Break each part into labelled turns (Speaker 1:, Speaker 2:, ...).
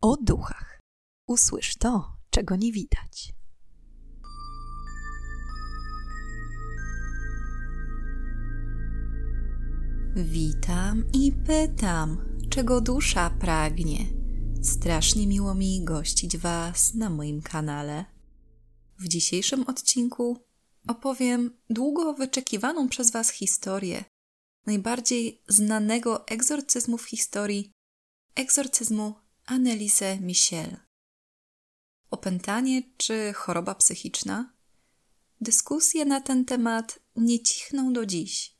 Speaker 1: o duchach. Usłysz to, czego nie widać. Witam i pytam, czego dusza pragnie. Strasznie miło mi gościć Was na moim kanale. W dzisiejszym odcinku opowiem długo wyczekiwaną przez Was historię najbardziej znanego egzorcyzmu w historii egzorcyzmu Annelise Michel. Opętanie czy choroba psychiczna? Dyskusje na ten temat nie cichną do dziś,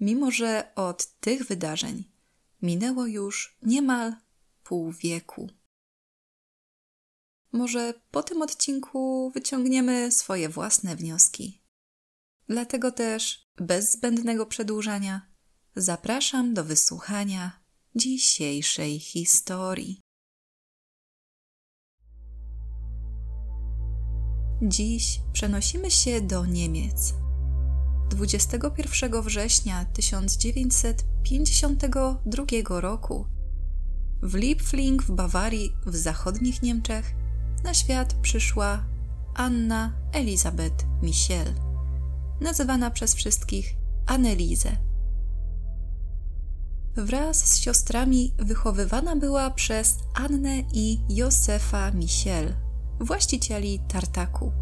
Speaker 1: mimo że od tych wydarzeń minęło już niemal pół wieku. Może po tym odcinku wyciągniemy swoje własne wnioski. Dlatego też, bez zbędnego przedłużania, zapraszam do wysłuchania dzisiejszej historii. Dziś przenosimy się do Niemiec. 21 września 1952 roku w Liebfling w Bawarii w zachodnich Niemczech na świat przyszła Anna Elisabeth Michel, nazywana przez wszystkich Anneliese. Wraz z siostrami wychowywana była przez Annę i Josefa Michel, właścicieli tartaku.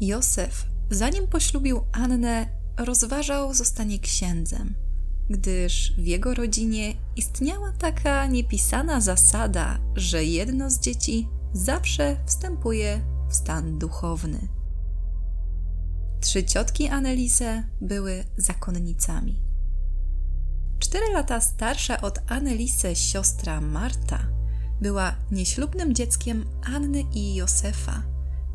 Speaker 1: Józef, zanim poślubił Annę, rozważał zostanie księdzem, gdyż w jego rodzinie istniała taka niepisana zasada, że jedno z dzieci zawsze wstępuje w stan duchowny. Trzy ciotki Annelise były zakonnicami. Cztery lata starsza od Annelise siostra Marta była nieślubnym dzieckiem Anny i Józefa,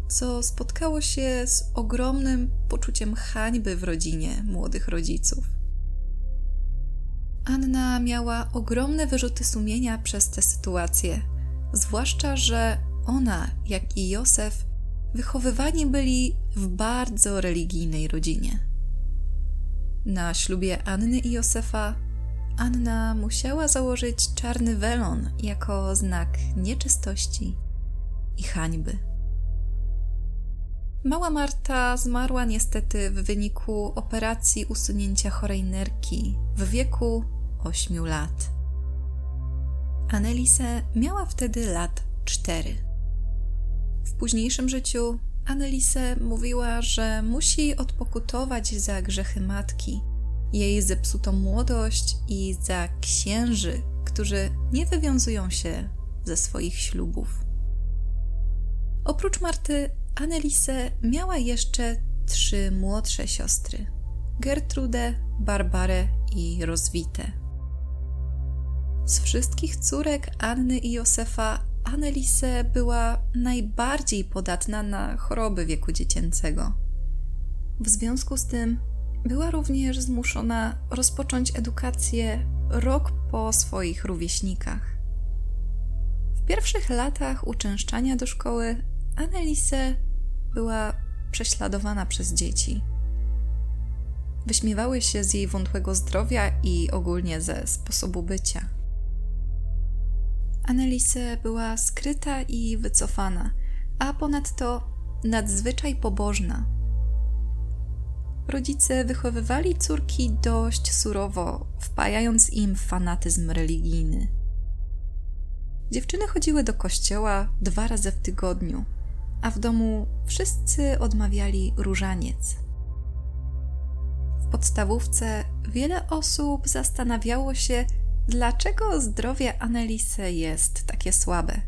Speaker 1: co spotkało się z ogromnym poczuciem hańby w rodzinie młodych rodziców. Anna miała ogromne wyrzuty sumienia przez tę sytuację, zwłaszcza, że ona, jak i Józef, wychowywani byli w bardzo religijnej rodzinie. Na ślubie Anny i Józefa Anna musiała założyć czarny welon jako znak nieczystości i hańby. Mała Marta zmarła niestety w wyniku operacji usunięcia chorej nerki w wieku 8 lat. Annelise miała wtedy lat 4. W późniejszym życiu Annelise mówiła, że musi odpokutować za grzechy matki – jej zepsutą młodość i za księży, którzy nie wywiązują się ze swoich ślubów. Oprócz Marty, Annelise miała jeszcze trzy młodsze siostry: Gertrudę, Barbarę i Rozwitę. Z wszystkich córek Anny i Józefa, Annelise była najbardziej podatna na choroby wieku dziecięcego. W związku z tym była również zmuszona rozpocząć edukację rok po swoich rówieśnikach. W pierwszych latach uczęszczania do szkoły Annelise była prześladowana przez dzieci. Wyśmiewały się z jej wątłego zdrowia i ogólnie ze sposobu bycia. Annelise była skryta i wycofana, a ponadto nadzwyczaj pobożna rodzice wychowywali córki dość surowo, wpajając im fanatyzm religijny. Dziewczyny chodziły do kościoła dwa razy w tygodniu, a w domu wszyscy odmawiali różaniec. W podstawówce wiele osób zastanawiało się, dlaczego zdrowie Annelise jest takie słabe.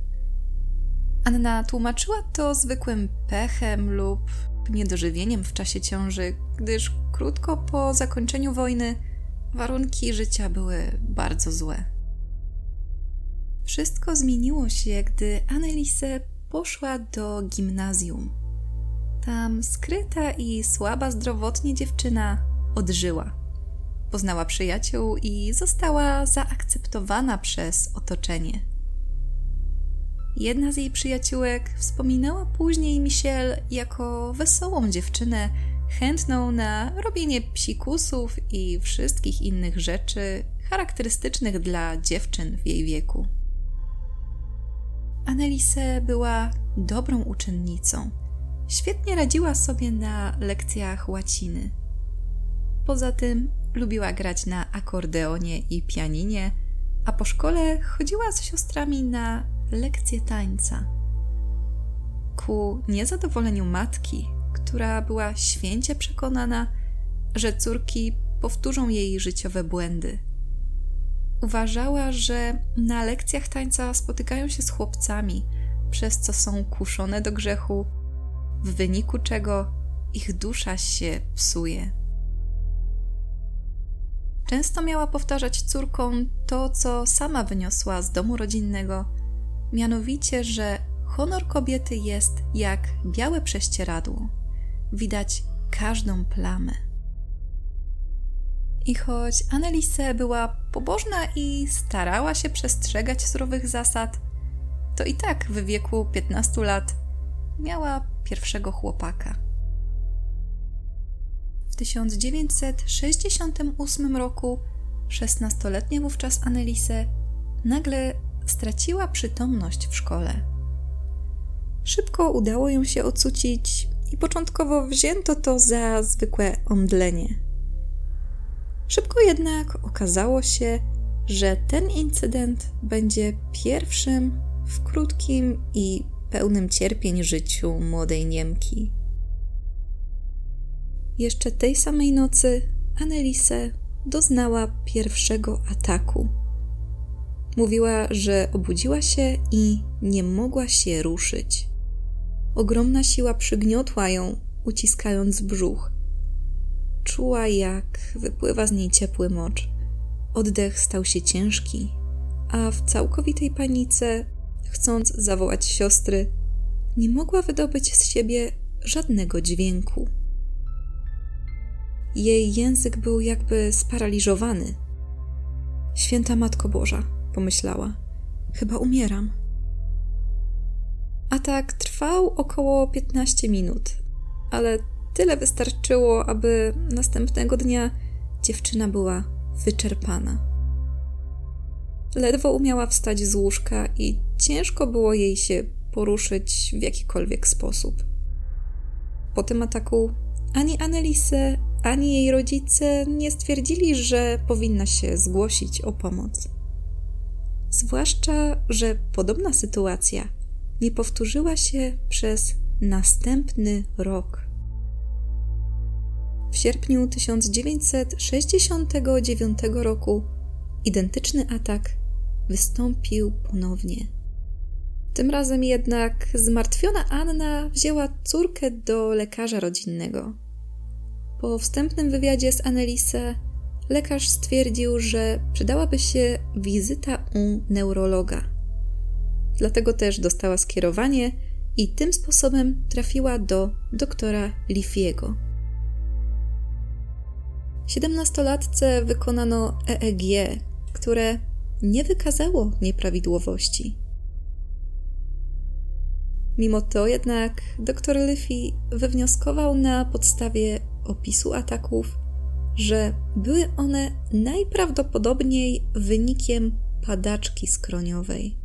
Speaker 1: Anna tłumaczyła to zwykłym pechem lub niedożywieniem w czasie ciąży, gdyż krótko po zakończeniu wojny warunki życia były bardzo złe. Wszystko zmieniło się, gdy Annelise poszła do gimnazjum. Tam skryta i słaba zdrowotnie dziewczyna odżyła. Poznała przyjaciół i została zaakceptowana przez otoczenie. Jedna z jej przyjaciółek wspominała później Michelle jako wesołą dziewczynę, chętną na robienie psikusów i wszystkich innych rzeczy charakterystycznych dla dziewczyn w jej wieku. Annelise była dobrą uczennicą. Świetnie radziła sobie na lekcjach łaciny. Poza tym lubiła grać na akordeonie i pianinie, a po szkole chodziła z siostrami na lekcje tańca. Ku niezadowoleniu matki, która była święcie przekonana, że córki powtórzą jej życiowe błędy. Uważała, że na lekcjach tańca spotykają się z chłopcami, przez co są kuszone do grzechu, w wyniku czego ich dusza się psuje. Często miała powtarzać córkom to, co sama wyniosła z domu rodzinnego, mianowicie, że honor kobiety jest jak białe prześcieradło. Widać każdą plamę. I choć Annelise była pobożna i starała się przestrzegać surowych zasad, to i tak w wieku 15 lat miała pierwszego chłopaka. W 1968 roku 16-letnia wówczas Annelise nagle straciła przytomność w szkole. Szybko udało ją się ocucić i początkowo wzięto to za zwykłe omdlenie. Szybko jednak okazało się, że ten incydent będzie pierwszym w krótkim i pełnym cierpień życiu młodej Niemki. Jeszcze tej samej nocy Annelise doznała pierwszego ataku. Mówiła, że obudziła się i nie mogła się ruszyć. Ogromna siła przygniotła ją, uciskając brzuch. Czuła, jak wypływa z niej ciepły mocz. Oddech stał się ciężki, a w całkowitej panice, chcąc zawołać siostry, nie mogła wydobyć z siebie żadnego dźwięku. Jej język był jakby sparaliżowany. Święta Matko Boża, pomyślała, chyba umieram. Atak trwał około 15 minut, ale tyle wystarczyło, aby następnego dnia dziewczyna była wyczerpana. Ledwo umiała wstać z łóżka i ciężko było jej się poruszyć w jakikolwiek sposób. Po tym ataku ani Annelise, ani jej rodzice nie stwierdzili, że powinna się zgłosić o pomoc. Zwłaszcza, że podobna sytuacja nie powtórzyła się przez następny rok. W sierpniu 1969 roku identyczny atak wystąpił ponownie. Tym razem jednak zmartwiona Anna wzięła córkę do lekarza rodzinnego. Po wstępnym wywiadzie z Annelise lekarz stwierdził, że przydałaby się wizyta u neurologa. Dlatego też dostała skierowanie i tym sposobem trafiła do doktora Lifiego. Siedemnastolatce wykonano EEG, które nie wykazało nieprawidłowości. Mimo to jednak dr Liffey wywnioskował na podstawie opisu ataków, że były one najprawdopodobniej wynikiem padaczki skroniowej.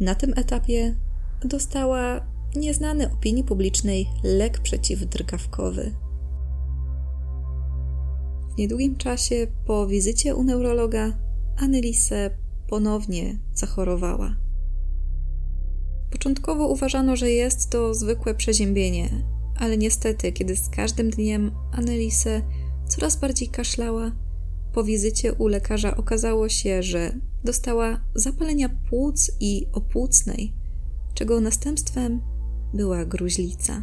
Speaker 1: Na tym etapie dostała nieznany opinii publicznej lek przeciwdrgawkowy. W niedługim czasie po wizycie u neurologa Annelise ponownie zachorowała. Początkowo uważano, że jest to zwykłe przeziębienie, ale niestety, kiedy z każdym dniem Annelise coraz bardziej kaszlała, po wizycie u lekarza okazało się, że dostała zapalenia płuc i opłucnej, czego następstwem była gruźlica.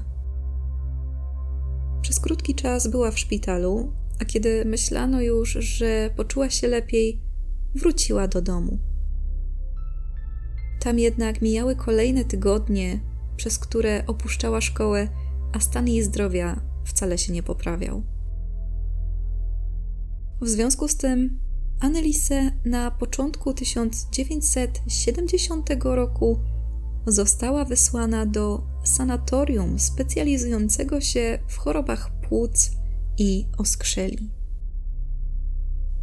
Speaker 1: Przez krótki czas była w szpitalu, a kiedy myślano już, że poczuła się lepiej, wróciła do domu. Tam jednak mijały kolejne tygodnie, przez które opuszczała szkołę, a stan jej zdrowia wcale się nie poprawiał. W związku z tym Annelise na początku 1970 roku została wysłana do sanatorium specjalizującego się w chorobach płuc i oskrzeli.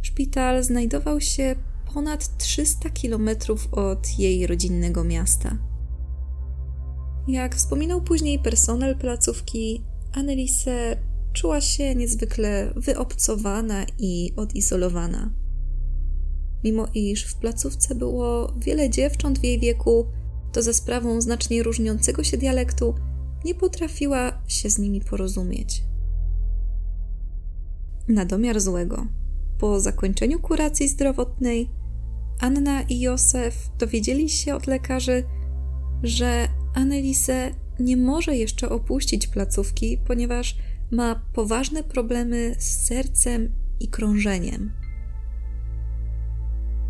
Speaker 1: Szpital znajdował się ponad 300 kilometrów od jej rodzinnego miasta. Jak wspominał później personel placówki, Annelise czuła się niezwykle wyobcowana i odizolowana. Mimo iż w placówce było wiele dziewcząt w jej wieku, to za sprawą znacznie różniącego się dialektu nie potrafiła się z nimi porozumieć. Na domiar złego, po zakończeniu kuracji zdrowotnej, Anna i Józef dowiedzieli się od lekarzy, że Annelise nie może jeszcze opuścić placówki, ponieważ ma poważne problemy z sercem i krążeniem.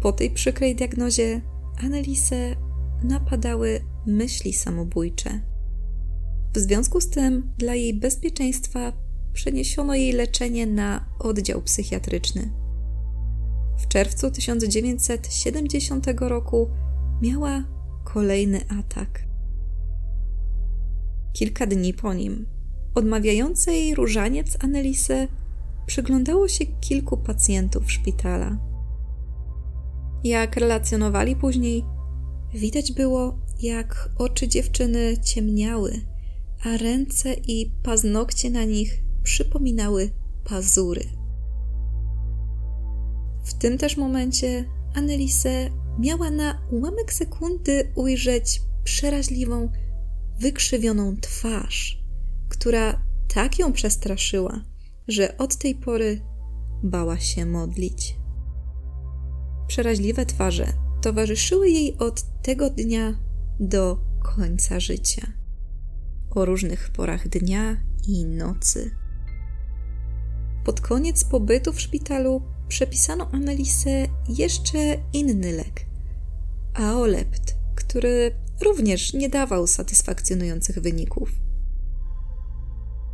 Speaker 1: Po tej przykrej diagnozie Annelise napadały myśli samobójcze. W związku z tym, dla jej bezpieczeństwa przeniesiono jej leczenie na oddział psychiatryczny. W czerwcu 1970 roku miała kolejny atak. Kilka dni po nim, odmawiającej różaniec Annelise przyglądało się kilku pacjentów szpitala. Jak relacjonowali później, widać było, jak oczy dziewczyny ciemniały, a ręce i paznokcie na nich przypominały pazury. W tym też momencie Annelise miała na ułamek sekundy ujrzeć przeraźliwą, wykrzywioną twarz, która tak ją przestraszyła, że od tej pory bała się modlić. Przeraźliwe twarze towarzyszyły jej od tego dnia do końca życia. O różnych porach dnia i nocy. Pod koniec pobytu w szpitalu przepisano Annelise jeszcze inny lek aolept, który również nie dawał satysfakcjonujących wyników.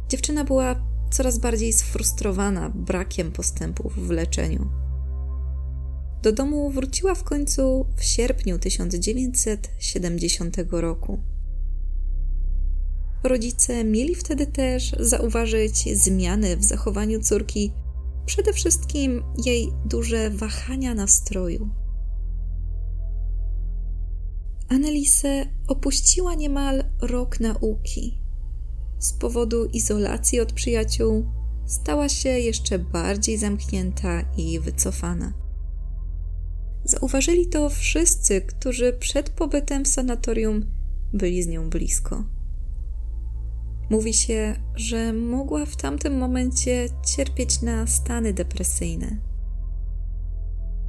Speaker 1: Dziewczyna była coraz bardziej sfrustrowana brakiem postępów w leczeniu. Do domu wróciła w końcu w sierpniu 1970 roku. Rodzice mieli wtedy też zauważyć zmiany w zachowaniu córki, przede wszystkim jej duże wahania nastroju. Annelise opuściła niemal rok nauki. Z powodu izolacji od przyjaciół stała się jeszcze bardziej zamknięta i wycofana. Zauważyli to wszyscy, którzy przed pobytem w sanatorium byli z nią blisko. Mówi się, że mogła w tamtym momencie cierpieć na stany depresyjne.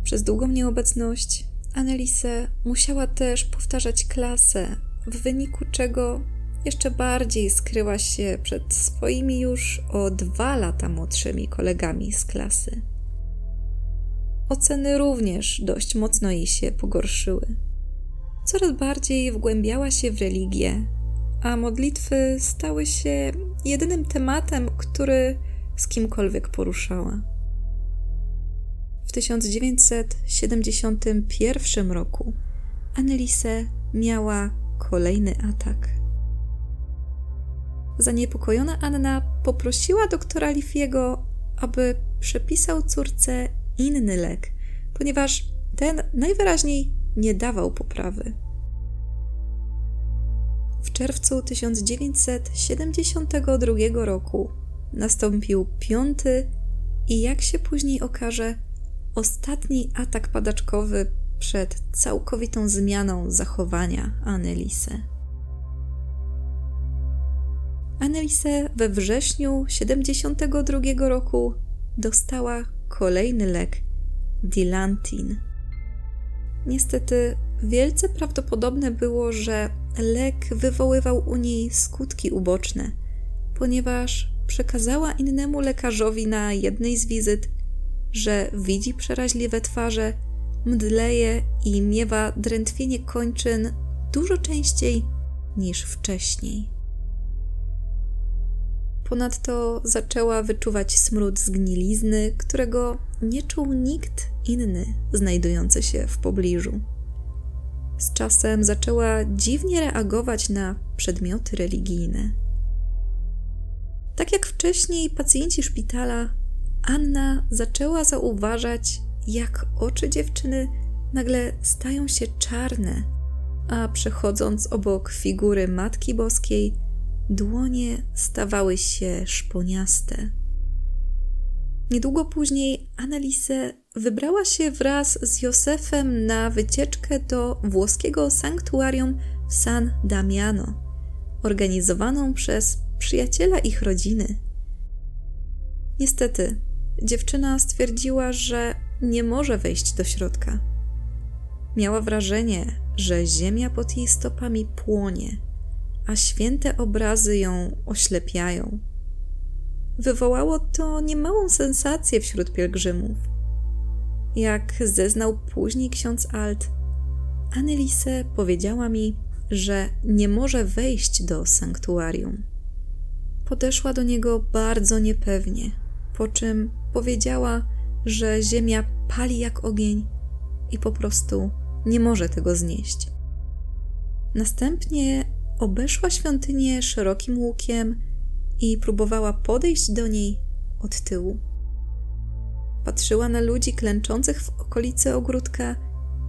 Speaker 1: Przez długą nieobecność Annelise musiała też powtarzać klasę, w wyniku czego jeszcze bardziej skryła się przed swoimi już o dwa lata młodszymi kolegami z klasy. Oceny również dość mocno jej się pogorszyły. Coraz bardziej wgłębiała się w religię, a modlitwy stały się jedynym tematem, który z kimkolwiek poruszała. W 1971 roku Annelise miała kolejny atak. Zaniepokojona Anna poprosiła doktora Lifiego, aby przepisał córce inny lek, ponieważ ten najwyraźniej nie dawał poprawy. W czerwcu 1972 roku nastąpił piąty i, jak się później okaże, ostatni atak padaczkowy przed całkowitą zmianą zachowania Annelise. Annelise we wrześniu 72 roku dostała kolejny lek Dilantin. Niestety, wielce prawdopodobne było, że lek wywoływał u niej skutki uboczne, ponieważ przekazała innemu lekarzowi na jednej z wizyt, że widzi przeraźliwe twarze, mdleje i miewa drętwienie kończyn dużo częściej niż wcześniej. Ponadto zaczęła wyczuwać smród zgnilizny, którego nie czuł nikt inny znajdujący się w pobliżu. Z czasem zaczęła dziwnie reagować na przedmioty religijne. Tak jak wcześniej pacjenci szpitala, Anna zaczęła zauważać, jak oczy dziewczyny nagle stają się czarne, a przechodząc obok figury Matki Boskiej, dłonie stawały się szponiaste. Niedługo później Annelise wybrała się wraz z Józefem na wycieczkę do włoskiego sanktuarium San Damiano, organizowaną przez przyjaciela ich rodziny. Niestety, dziewczyna stwierdziła, że nie może wejść do środka. Miała wrażenie, że ziemia pod jej stopami płonie, a święte obrazy ją oślepiają. Wywołało to niemałą sensację wśród pielgrzymów. Jak zeznał później ksiądz Alt, Annelise powiedziała mi, że nie może wejść do sanktuarium. Podeszła do niego bardzo niepewnie, po czym powiedziała, że ziemia pali jak ogień i po prostu nie może tego znieść. Następnie obeszła świątynię szerokim łukiem i próbowała podejść do niej od tyłu. Patrzyła na ludzi klęczących w okolicy ogródka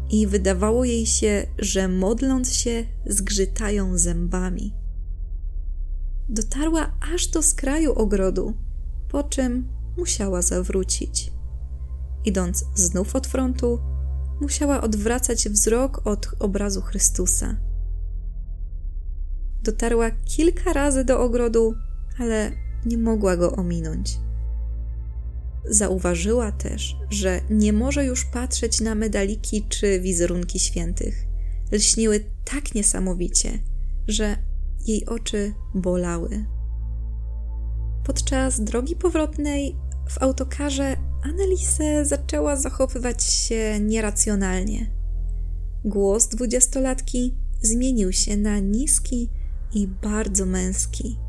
Speaker 1: i wydawało jej się, że modląc się, zgrzytają zębami. Dotarła aż do skraju ogrodu, po czym musiała zawrócić. Idąc znów od frontu, musiała odwracać wzrok od obrazu Chrystusa. Dotarła kilka razy do ogrodu, ale nie mogła go ominąć. Zauważyła też, że nie może już patrzeć na medaliki czy wizerunki świętych. Lśniły tak niesamowicie, że jej oczy bolały. Podczas drogi powrotnej w autokarze Annelise zaczęła zachowywać się nieracjonalnie. Głos dwudziestolatki zmienił się na niski i bardzo męski.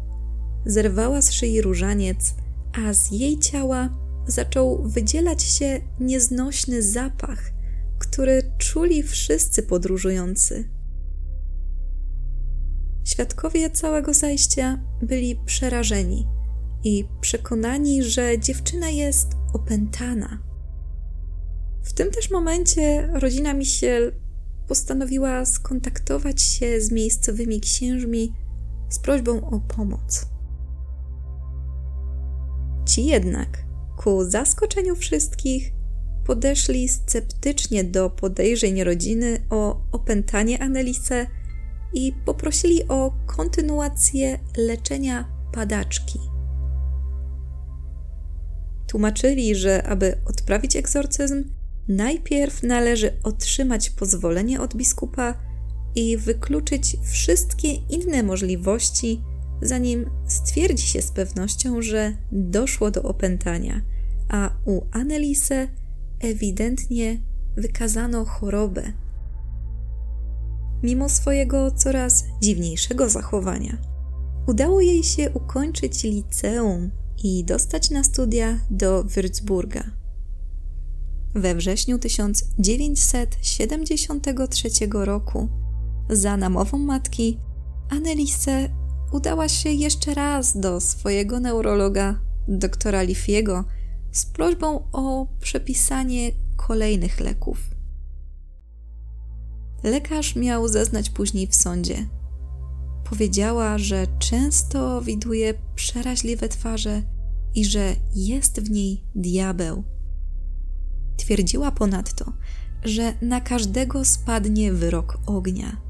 Speaker 1: Zerwała z szyi różaniec, a z jej ciała zaczął wydzielać się nieznośny zapach, który czuli wszyscy podróżujący. Świadkowie całego zajścia byli przerażeni i przekonani, że dziewczyna jest opętana. W tym też momencie rodzina Michel postanowiła skontaktować się z miejscowymi księżmi z prośbą o pomoc. Ci jednak, ku zaskoczeniu wszystkich, podeszli sceptycznie do podejrzeń rodziny o opętanie Annelise i poprosili o kontynuację leczenia padaczki. Tłumaczyli, że aby odprawić egzorcyzm, najpierw należy otrzymać pozwolenie od biskupa i wykluczyć wszystkie inne możliwości, zanim stwierdzi się z pewnością, że doszło do opętania, a u Annelise ewidentnie wykazano chorobę. Mimo swojego coraz dziwniejszego zachowania, udało jej się ukończyć liceum i dostać na studia do Würzburga. We wrześniu 1973 roku za namową matki Annelise udała się jeszcze raz do swojego neurologa, doktora Lifiego, z prośbą o przepisanie kolejnych leków. Lekarz miał zeznać później w sądzie. Powiedziała, że często widuje przeraźliwe twarze i że jest w niej diabeł. Twierdziła ponadto, że na każdego spadnie wyrok ognia.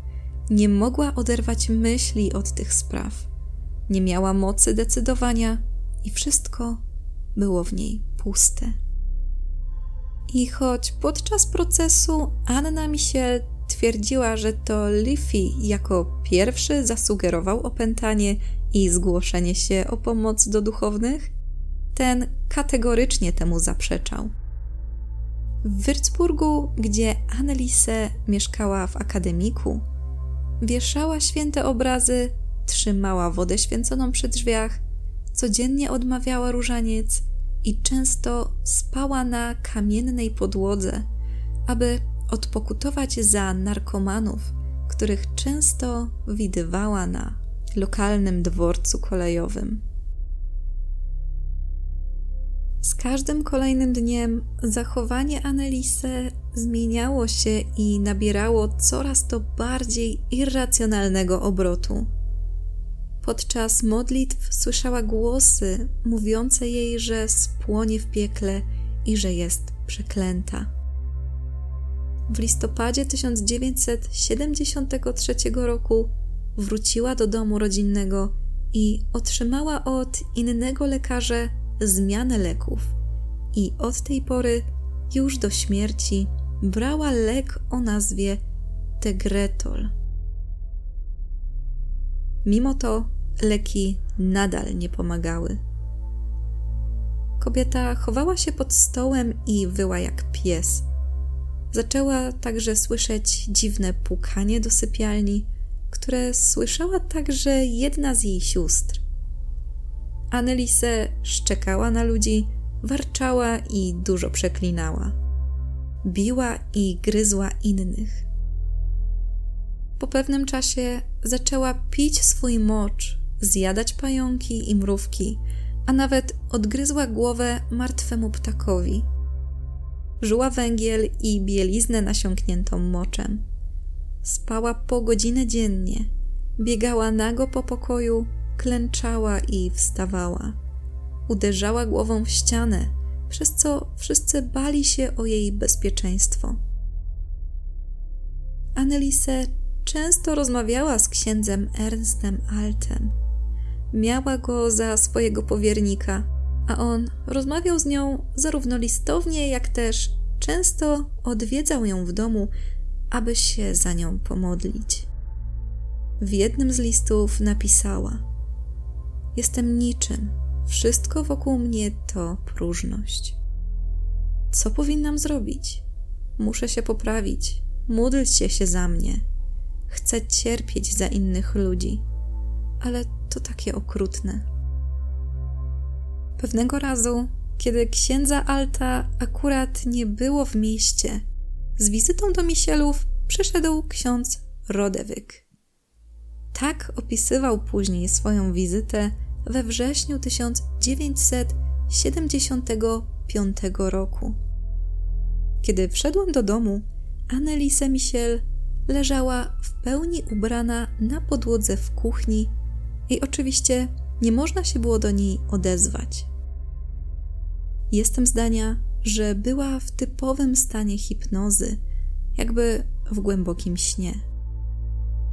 Speaker 1: Nie mogła oderwać myśli od tych spraw. Nie miała mocy decydowania i wszystko było w niej puste. I choć podczas procesu Anna Michel twierdziła, że to Liffy jako pierwszy zasugerował opętanie i zgłoszenie się o pomoc do duchownych, ten kategorycznie temu zaprzeczał. W Würzburgu, gdzie Annelise mieszkała w akademiku, wieszała święte obrazy, trzymała wodę święconą przy drzwiach, codziennie odmawiała różaniec i często spała na kamiennej podłodze, aby odpokutować za narkomanów, których często widywała na lokalnym dworcu kolejowym. Z każdym kolejnym dniem zachowanie Annelise zmieniało się i nabierało coraz to bardziej irracjonalnego obrotu. Podczas modlitw słyszała głosy mówiące jej, że spłonie w piekle i że jest przeklęta. W listopadzie 1973 roku wróciła do domu rodzinnego i otrzymała od innego lekarza zmianę leków. I od tej pory, już do śmierci, brała lek o nazwie Tegretol. Mimo to leki nadal nie pomagały. Kobieta chowała się pod stołem i wyła jak pies. Zaczęła także słyszeć dziwne pukanie do sypialni, które słyszała także jedna z jej sióstr. Annelise szczekała na ludzi, warczała i dużo przeklinała. Biła i gryzła innych. Po pewnym czasie zaczęła pić swój mocz, zjadać pająki i mrówki, a nawet odgryzła głowę martwemu ptakowi. Żuła węgiel i bieliznę nasiąkniętą moczem. Spała po godzinę dziennie, biegała nago po pokoju, klęczała i wstawała. Uderzała głową w ścianę, przez co wszyscy bali się o jej bezpieczeństwo. Annelise często rozmawiała z księdzem Ernstem Altem. Miała go za swojego powiernika, a on rozmawiał z nią zarówno listownie, jak też często odwiedzał ją w domu, aby się za nią pomodlić. W jednym z listów napisała: Jestem niczym, wszystko wokół mnie to próżność. Co powinnam zrobić? Muszę się poprawić, módlcie się za mnie. Chcę cierpieć za innych ludzi, ale to takie okrutne. Pewnego razu, kiedy księdza Alta akurat nie było w mieście, z wizytą do Misielów przyszedł ksiądz Rodewyk. Tak opisywał później swoją wizytę we wrześniu 1975 roku. Kiedy wszedłem do domu, Annelise Michel leżała w pełni ubrana na podłodze w kuchni i oczywiście nie można się było do niej odezwać. Jestem zdania, że była w typowym stanie hipnozy, jakby w głębokim śnie.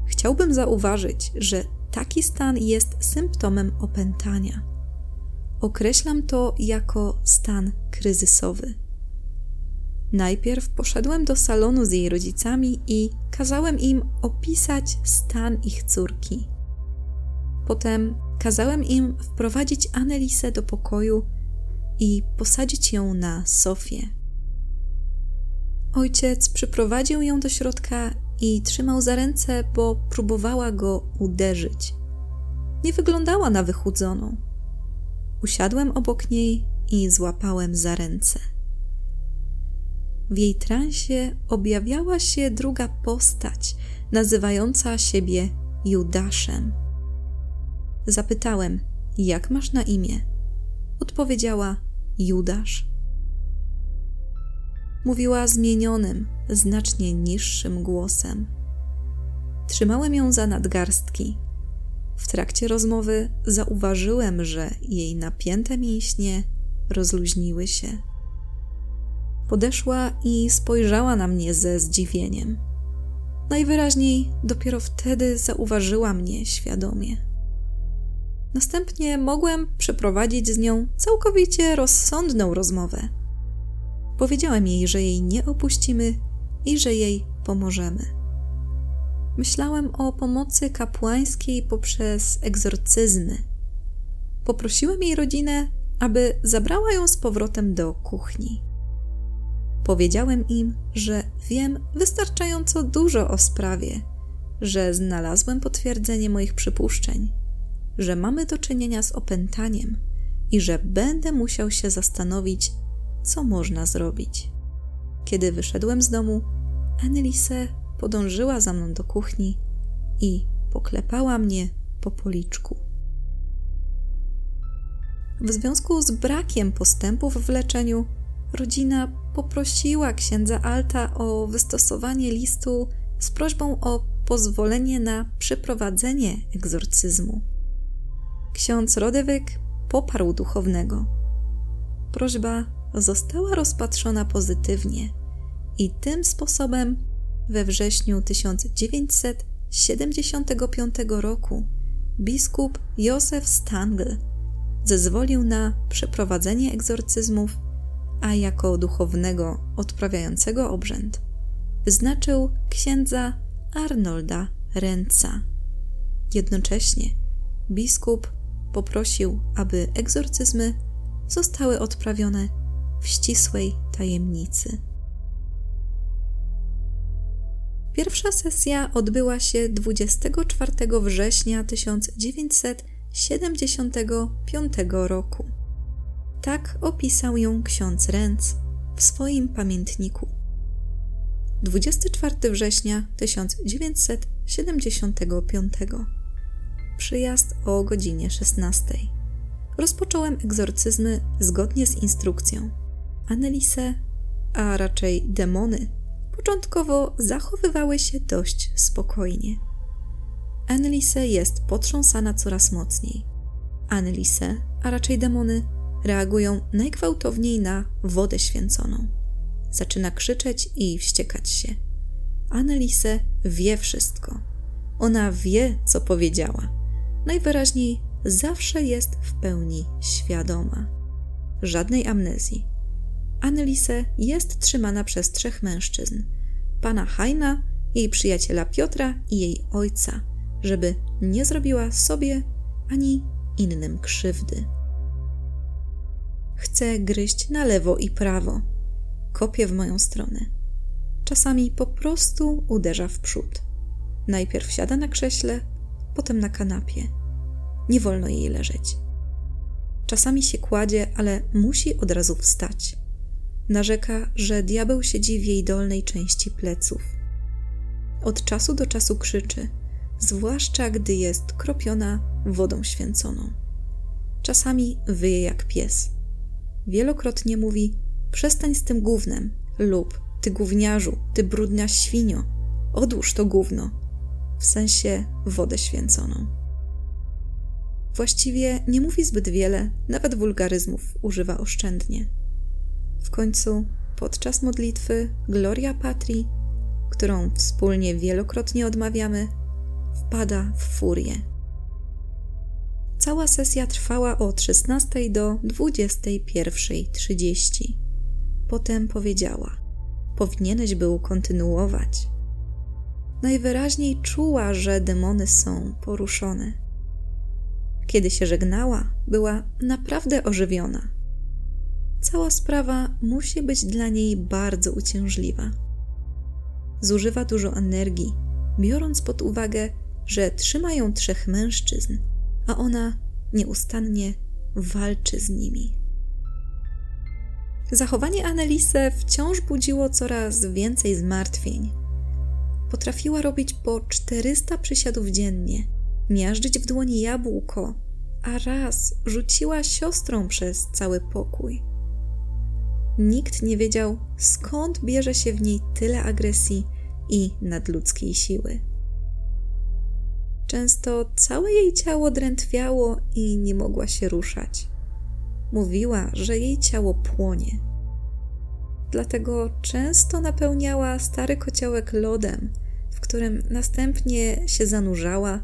Speaker 1: Chciałbym zauważyć, że taki stan jest symptomem opętania. Określam to jako stan kryzysowy. Najpierw poszedłem do salonu z jej rodzicami i kazałem im opisać stan ich córki. Potem kazałem im wprowadzić Annelisę do pokoju i posadzić ją na sofie. Ojciec przyprowadził ją do środka i trzymał za ręce, bo próbowała go uderzyć. Nie wyglądała na wychudzoną. Usiadłem obok niej i złapałem za ręce. W jej transie objawiała się druga postać, nazywająca siebie Judaszem. Zapytałem, jak masz na imię? Odpowiedziała Judasz. Mówiła zmienionym, znacznie niższym głosem. Trzymałem ją za nadgarstki. W trakcie rozmowy zauważyłem, że jej napięte mięśnie rozluźniły się. Podeszła i spojrzała na mnie ze zdziwieniem. Najwyraźniej dopiero wtedy zauważyła mnie świadomie. Następnie mogłem przeprowadzić z nią całkowicie rozsądną rozmowę. Powiedziałem jej, że jej nie opuścimy i że jej pomożemy. Myślałem o pomocy kapłańskiej poprzez egzorcyzmy. Poprosiłem jej rodzinę, aby zabrała ją z powrotem do kuchni. Powiedziałem im, że wiem wystarczająco dużo o sprawie, że znalazłem potwierdzenie moich przypuszczeń, że mamy do czynienia z opętaniem i że będę musiał się zastanowić, co można zrobić. Kiedy wyszedłem z domu, Annelise podążyła za mną do kuchni i poklepała mnie po policzku. W związku z brakiem postępów w leczeniu, rodzina poprosiła księdza Alta o wystosowanie listu z prośbą o pozwolenie na przeprowadzenie egzorcyzmu. Ksiądz Rodewyk poparł duchownego. Prośba została rozpatrzona pozytywnie i tym sposobem we wrześniu 1975 roku biskup Józef Stangl zezwolił na przeprowadzenie egzorcyzmów, a jako duchownego odprawiającego obrzęd wyznaczył księdza Arnolda Renca. Jednocześnie biskup poprosił, aby egzorcyzmy zostały odprawione w ścisłej tajemnicy. Pierwsza sesja odbyła się 24 września 1975 roku. Tak opisał ją ksiądz Renz w swoim pamiętniku. 24 września 1975. Przyjazd o godzinie 16. Rozpocząłem egzorcyzmy zgodnie z instrukcją. Annelise, a raczej demony, początkowo zachowywały się dość spokojnie. Annelise jest potrząsana coraz mocniej. Annelise, a raczej demony, reagują najgwałtowniej na wodę święconą. Zaczyna krzyczeć i wściekać się. Annelise wie wszystko. Ona wie, co powiedziała. Najwyraźniej zawsze jest w pełni świadoma. Żadnej amnezji. Annelise jest trzymana przez trzech mężczyzn: pana Heina, jej przyjaciela Piotra i jej ojca, żeby nie zrobiła sobie ani innym krzywdy. Chce gryźć na lewo i prawo, kopie w moją stronę. Czasami po prostu uderza w przód. Najpierw siada na krześle, potem na kanapie. Nie wolno jej leżeć. Czasami się kładzie, ale musi od razu wstać. Narzeka, że diabeł siedzi w jej dolnej części pleców. Od czasu do czasu krzyczy, zwłaszcza gdy jest kropiona wodą święconą. Czasami wyje jak pies. Wielokrotnie mówi: Przestań z tym gównem, lub ty gówniarzu, ty brudna świnio, odłóż to gówno, w sensie wodę święconą. Właściwie nie mówi zbyt wiele, nawet wulgaryzmów używa oszczędnie. W końcu, podczas modlitwy Gloria Patri, którą wspólnie wielokrotnie odmawiamy, wpada w furię. Cała sesja trwała od 16 do 21.30. Potem powiedziała: Powinieneś był kontynuować. Najwyraźniej czuła, że demony są poruszone. Kiedy się żegnała, była naprawdę ożywiona cała sprawa musi być dla niej bardzo uciążliwa. Zużywa dużo energii, biorąc pod uwagę, że trzyma ją trzech mężczyzn, a ona nieustannie walczy z nimi. Zachowanie Annelise wciąż budziło coraz więcej zmartwień. Potrafiła robić po 400 przysiadów dziennie, miażdżyć w dłoni jabłko, a raz rzuciła siostrą przez cały pokój. Nikt nie wiedział, skąd bierze się w niej tyle agresji i nadludzkiej siły. Często całe jej ciało drętwiało i nie mogła się ruszać. Mówiła, że jej ciało płonie. Dlatego często napełniała stary kociołek lodem, w którym następnie się zanurzała,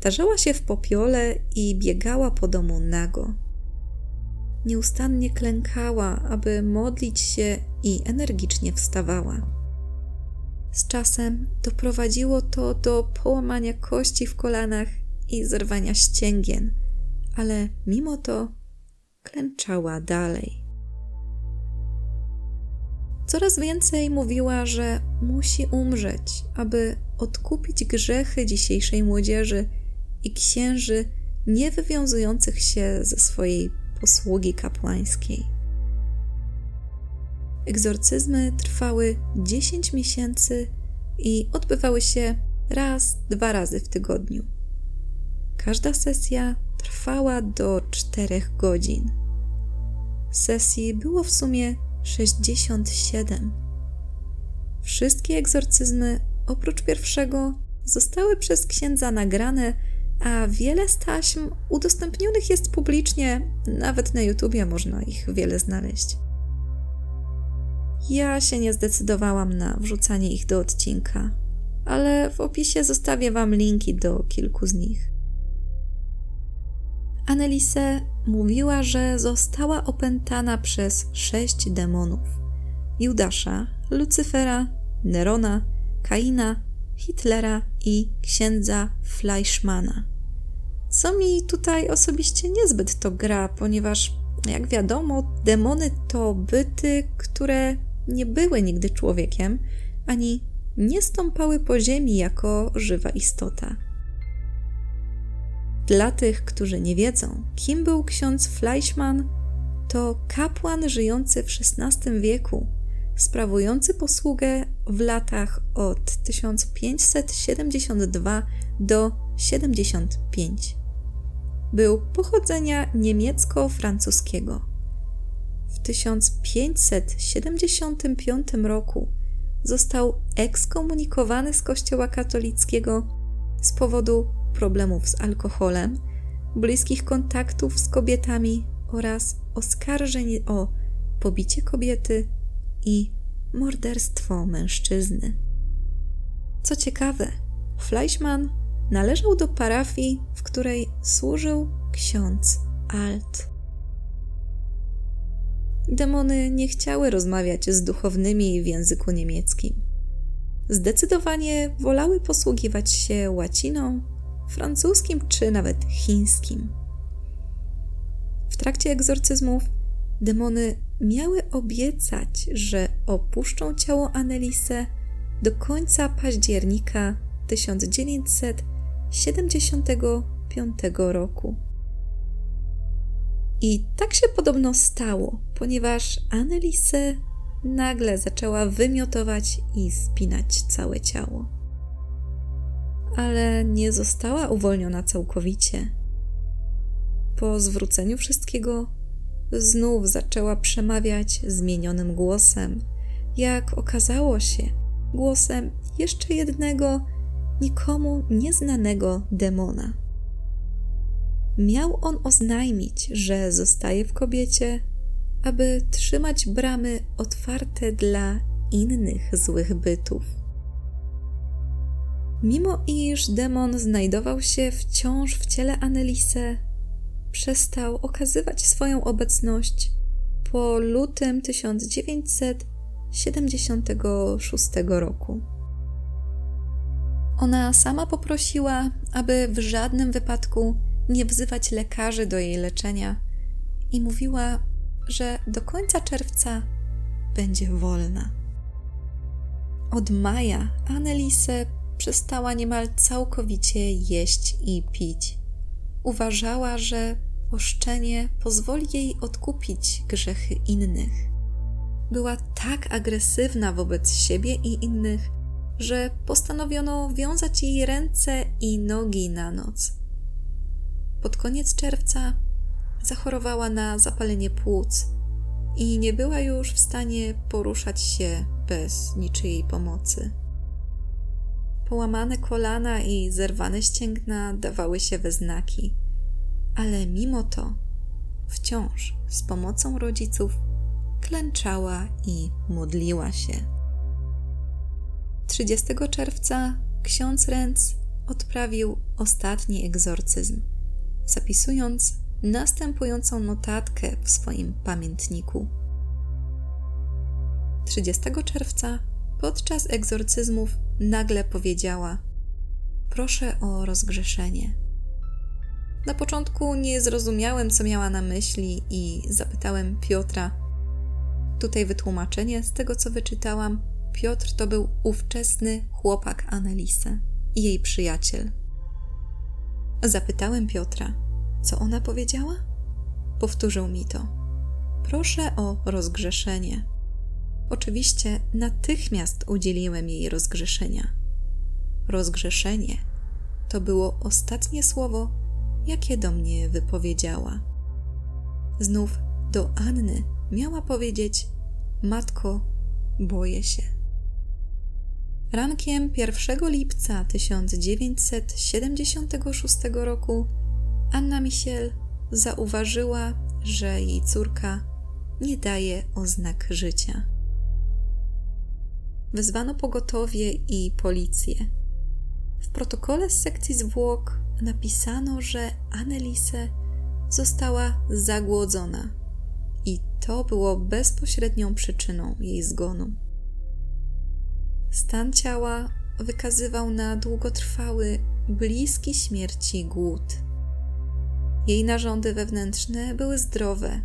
Speaker 1: tarzała się w popiole i biegała po domu nago. Nieustannie klękała, aby modlić się i energicznie wstawała. Z czasem doprowadziło to do połamania kości w kolanach i zerwania ścięgien, ale mimo to klęczała dalej. Coraz więcej mówiła, że musi umrzeć, aby odkupić grzechy dzisiejszej młodzieży i księży nie wywiązujących się ze swojej posługi kapłańskiej. Egzorcyzmy trwały 10 miesięcy i odbywały się raz, dwa razy w tygodniu. Każda sesja trwała do 4 godzin. Sesji było w sumie 67. Wszystkie egzorcyzmy, oprócz pierwszego, zostały przez księdza nagrane, a wiele z taśm udostępnionych jest publicznie, nawet na YouTubie można ich wiele znaleźć. Ja się nie zdecydowałam na wrzucanie ich do odcinka, ale w opisie zostawię Wam linki do kilku z nich. Annelise mówiła, że została opętana przez sześć demonów: Judasza, Lucyfera, Nerona, Kaina, Hitlera i księdza Fleischmana. Co mi tutaj osobiście niezbyt to gra, ponieważ, jak wiadomo, demony to byty, które nie były nigdy człowiekiem, ani nie stąpały po ziemi jako żywa istota. Dla tych, którzy nie wiedzą, kim był ksiądz Fleischmann, to kapłan żyjący w XVI wieku, sprawujący posługę w latach od 1572 do 75. Był pochodzenia niemiecko-francuskiego. W 1575 roku został ekskomunikowany z Kościoła katolickiego z powodu problemów z alkoholem, bliskich kontaktów z kobietami oraz oskarżeń o pobicie kobiety i morderstwo mężczyzny. Co ciekawe, Fleischmann należał do parafii, w której służył ksiądz Alt. Demony nie chciały rozmawiać z duchownymi w języku niemieckim. Zdecydowanie wolały posługiwać się łaciną, francuskim czy nawet chińskim. W trakcie egzorcyzmów demony miały obiecać, że opuszczą ciało Annelise do końca października 1975 roku. I tak się podobno stało, ponieważ Annelise nagle zaczęła wymiotować i spinać całe ciało. Ale nie została uwolniona całkowicie. Po zwróceniu wszystkiego, znów zaczęła przemawiać zmienionym głosem, jak okazało się, głosem jeszcze jednego, nikomu nieznanego demona. Miał on oznajmić, że zostaje w kobiecie, aby trzymać bramy otwarte dla innych złych bytów. Mimo iż demon znajdował się wciąż w ciele Annelise, przestał okazywać swoją obecność po lutym 1976 roku. Ona sama poprosiła, aby w żadnym wypadku nie wzywać lekarzy do jej leczenia i mówiła, że do końca czerwca będzie wolna. Od maja Annelise przestała niemal całkowicie jeść i pić. Uważała, że poszczenie pozwoli jej odkupić grzechy innych. Była tak agresywna wobec siebie i innych, że postanowiono wiązać jej ręce i nogi na noc. Pod koniec czerwca zachorowała na zapalenie płuc i nie była już w stanie poruszać się bez niczyjej pomocy. Połamane kolana i zerwane ścięgna dawały się we znaki, ale mimo to wciąż z pomocą rodziców klęczała i modliła się. 30 czerwca ksiądz Renz odprawił ostatni egzorcyzm, zapisując następującą notatkę w swoim pamiętniku. 30 czerwca podczas egzorcyzmów nagle powiedziała: Proszę o rozgrzeszenie. Na początku nie zrozumiałem, co miała na myśli, i zapytałem Piotra. Tutaj wytłumaczenie z tego, co wyczytałam. Piotr to był ówczesny chłopak Annelise i jej przyjaciel. Zapytałem Piotra, co ona powiedziała? Powtórzył mi to. Proszę o rozgrzeszenie. Oczywiście natychmiast udzieliłem jej rozgrzeszenia. Rozgrzeszenie to było ostatnie słowo, jakie do mnie wypowiedziała. Znów do Anny miała powiedzieć: Matko, boję się. Rankiem 1 lipca 1976 roku Anna Misiel zauważyła, że jej córka nie daje oznak życia. Wezwano pogotowie i policję. W protokole z sekcji zwłok napisano, że Annelise została zagłodzona i to było bezpośrednią przyczyną jej zgonu. Stan ciała wykazywał na długotrwały, bliski śmierci głód. Jej narządy wewnętrzne były zdrowe,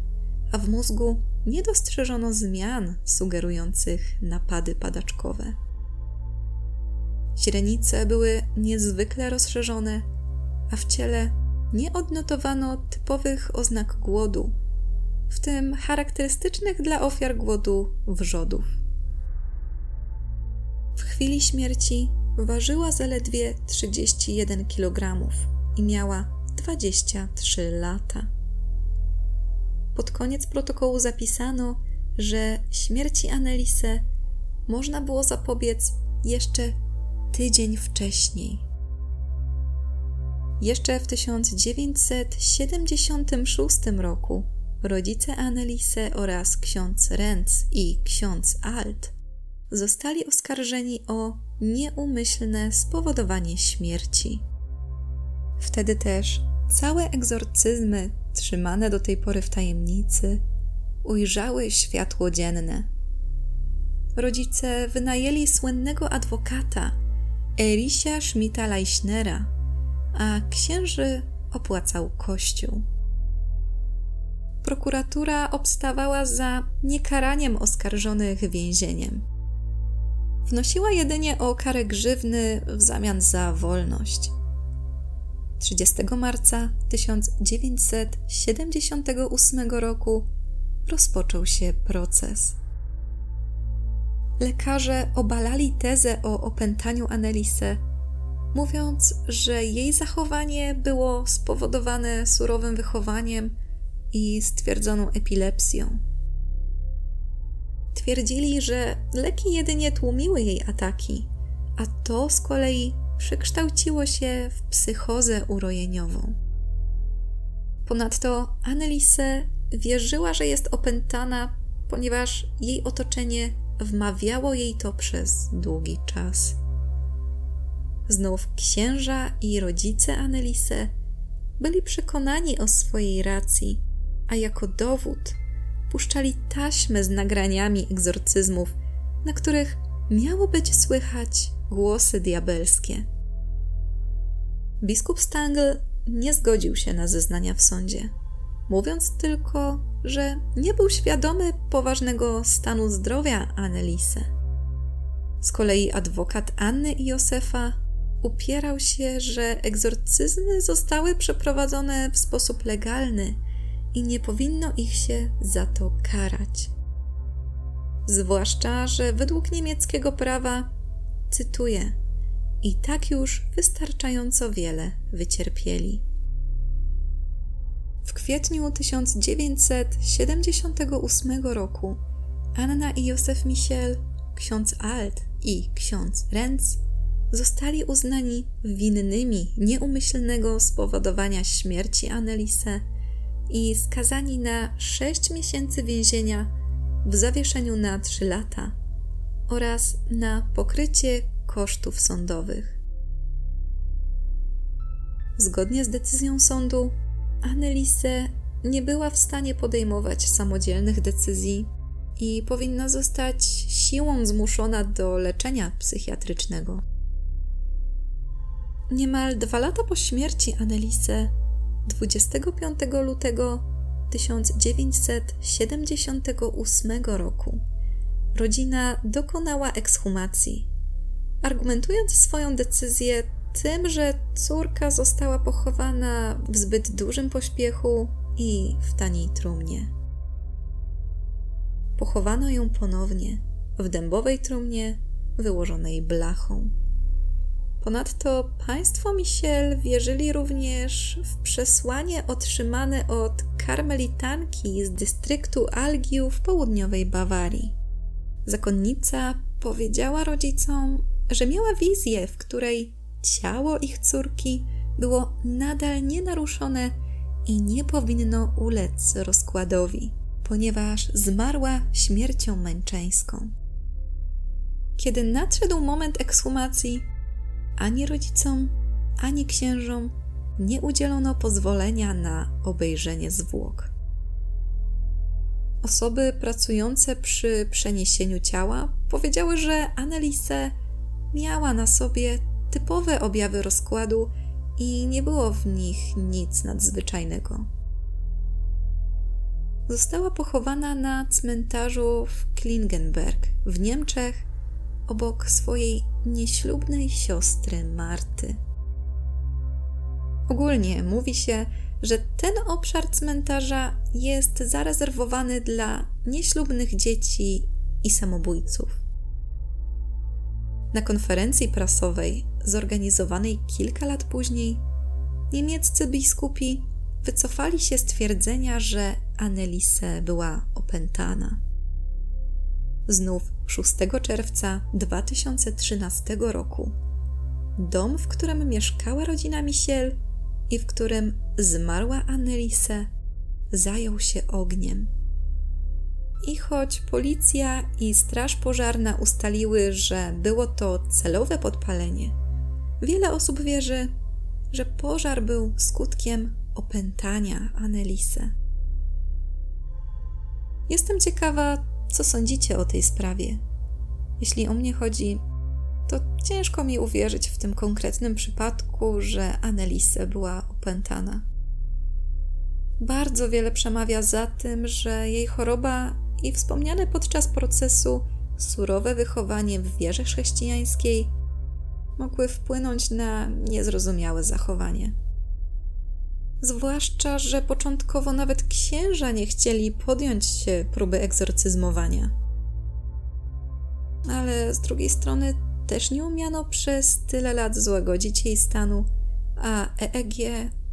Speaker 1: a w mózgu nie dostrzeżono zmian sugerujących napady padaczkowe. Źrenice były niezwykle rozszerzone, a w ciele nie odnotowano typowych oznak głodu, w tym charakterystycznych dla ofiar głodu wrzodów. W chwili śmierci ważyła zaledwie 31 kg i miała 23 lata. Pod koniec protokołu zapisano, że śmierci Annelise można było zapobiec jeszcze tydzień wcześniej. Jeszcze w 1976 roku rodzice Annelise oraz ksiądz Renz i ksiądz Alt zostali oskarżeni o nieumyślne spowodowanie śmierci. Wtedy też całe egzorcyzmy trzymane do tej pory w tajemnicy ujrzały światło dzienne. Rodzice wynajęli słynnego adwokata Erisia Schmidta-Leichnera, a księży opłacał kościół. Prokuratura obstawała za niekaraniem oskarżonych więzieniem. Wnosiła jedynie o karę grzywny w zamian za wolność. 30 marca 1978 roku rozpoczął się proces. Lekarze obalali tezę o opętaniu Annelise, mówiąc, że jej zachowanie było spowodowane surowym wychowaniem i stwierdzoną epilepsją. Twierdzili, że leki jedynie tłumiły jej ataki, a to z kolei przekształciło się w psychozę urojeniową. Ponadto Annelise wierzyła, że jest opętana, ponieważ jej otoczenie wmawiało jej to przez długi czas. Znów księża i rodzice Annelise byli przekonani o swojej racji, a jako dowód puszczali taśmy z nagraniami egzorcyzmów, na których miało być słychać głosy diabelskie. Biskup Stangl nie zgodził się na zeznania w sądzie, mówiąc tylko, że nie był świadomy poważnego stanu zdrowia Annelise. Z kolei adwokat Anny i Józefa upierał się, że egzorcyzmy zostały przeprowadzone w sposób legalny i nie powinno ich się za to karać. Zwłaszcza, że według niemieckiego prawa, cytuję, i tak już wystarczająco wiele wycierpieli. W kwietniu 1978 roku Anna i Józef Michel, ksiądz Alt i ksiądz Renz zostali uznani winnymi nieumyślnego spowodowania śmierci Annelise i skazani na 6 miesięcy więzienia w zawieszeniu na 3 lata oraz na pokrycie kosztów sądowych. Zgodnie z decyzją sądu, Annelise nie była w stanie podejmować samodzielnych decyzji i powinna zostać siłą zmuszona do leczenia psychiatrycznego. Niemal dwa lata po śmierci Annelise, 25 lutego 1978 roku, rodzina dokonała ekshumacji, argumentując swoją decyzję tym, że córka została pochowana w zbyt dużym pośpiechu i w taniej trumnie. Pochowano ją ponownie w dębowej trumnie wyłożonej blachą. Ponadto państwo Michel wierzyli również w przesłanie otrzymane od karmelitanki z dystryktu Algiu w południowej Bawarii. Zakonnica powiedziała rodzicom, że miała wizję, w której ciało ich córki było nadal nienaruszone i nie powinno ulec rozkładowi, ponieważ zmarła śmiercią męczeńską. Kiedy nadszedł moment ekshumacji, ani rodzicom, ani księżom nie udzielono pozwolenia na obejrzenie zwłok. Osoby pracujące przy przeniesieniu ciała powiedziały, że Annelise miała na sobie typowe objawy rozkładu i nie było w nich nic nadzwyczajnego. Została pochowana na cmentarzu w Klingenberg w Niemczech obok swojej nieślubnej siostry Marty. Ogólnie mówi się, że ten obszar cmentarza jest zarezerwowany dla nieślubnych dzieci i samobójców. Na konferencji prasowej, zorganizowanej kilka lat później, niemieccy biskupi wycofali się z twierdzenia, że Annelise była opętana. Znów 6 czerwca 2013 roku dom, w którym mieszkała rodzina Michel i w którym zmarła Annelise, zajął się ogniem. I choć policja i straż pożarna ustaliły, że było to celowe podpalenie, wiele osób wierzy, że pożar był skutkiem opętania Annelise. Jestem ciekawa, co sądzicie o tej sprawie. Jeśli o mnie chodzi, to ciężko mi uwierzyć w tym konkretnym przypadku, że Annelise była opętana. Bardzo wiele przemawia za tym, że jej choroba i wspomniane podczas procesu surowe wychowanie w wierze chrześcijańskiej mogły wpłynąć na niezrozumiałe zachowanie. Zwłaszcza, że początkowo nawet księża nie chcieli podjąć się próby egzorcyzmowania. Ale z drugiej strony też nie umiano przez tyle lat złagodzić jej stanu, a EEG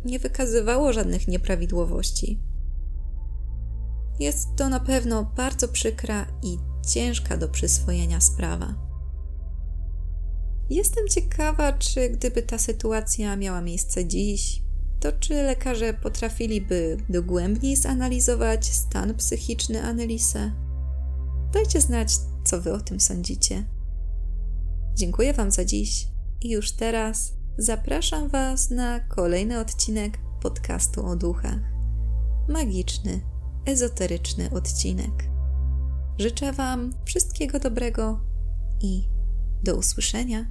Speaker 1: nie wykazywało żadnych nieprawidłowości. Jest to na pewno bardzo przykra i ciężka do przyswojenia sprawa. Jestem ciekawa, czy gdyby ta sytuacja miała miejsce dziś, to czy lekarze potrafiliby dogłębniej zanalizować stan psychiczny Annelise? Dajcie znać, co wy o tym sądzicie. Dziękuję Wam za dziś i już teraz zapraszam Was na kolejny odcinek podcastu o duchach. Magiczny, ezoteryczny odcinek. Życzę Wam wszystkiego dobrego i do usłyszenia.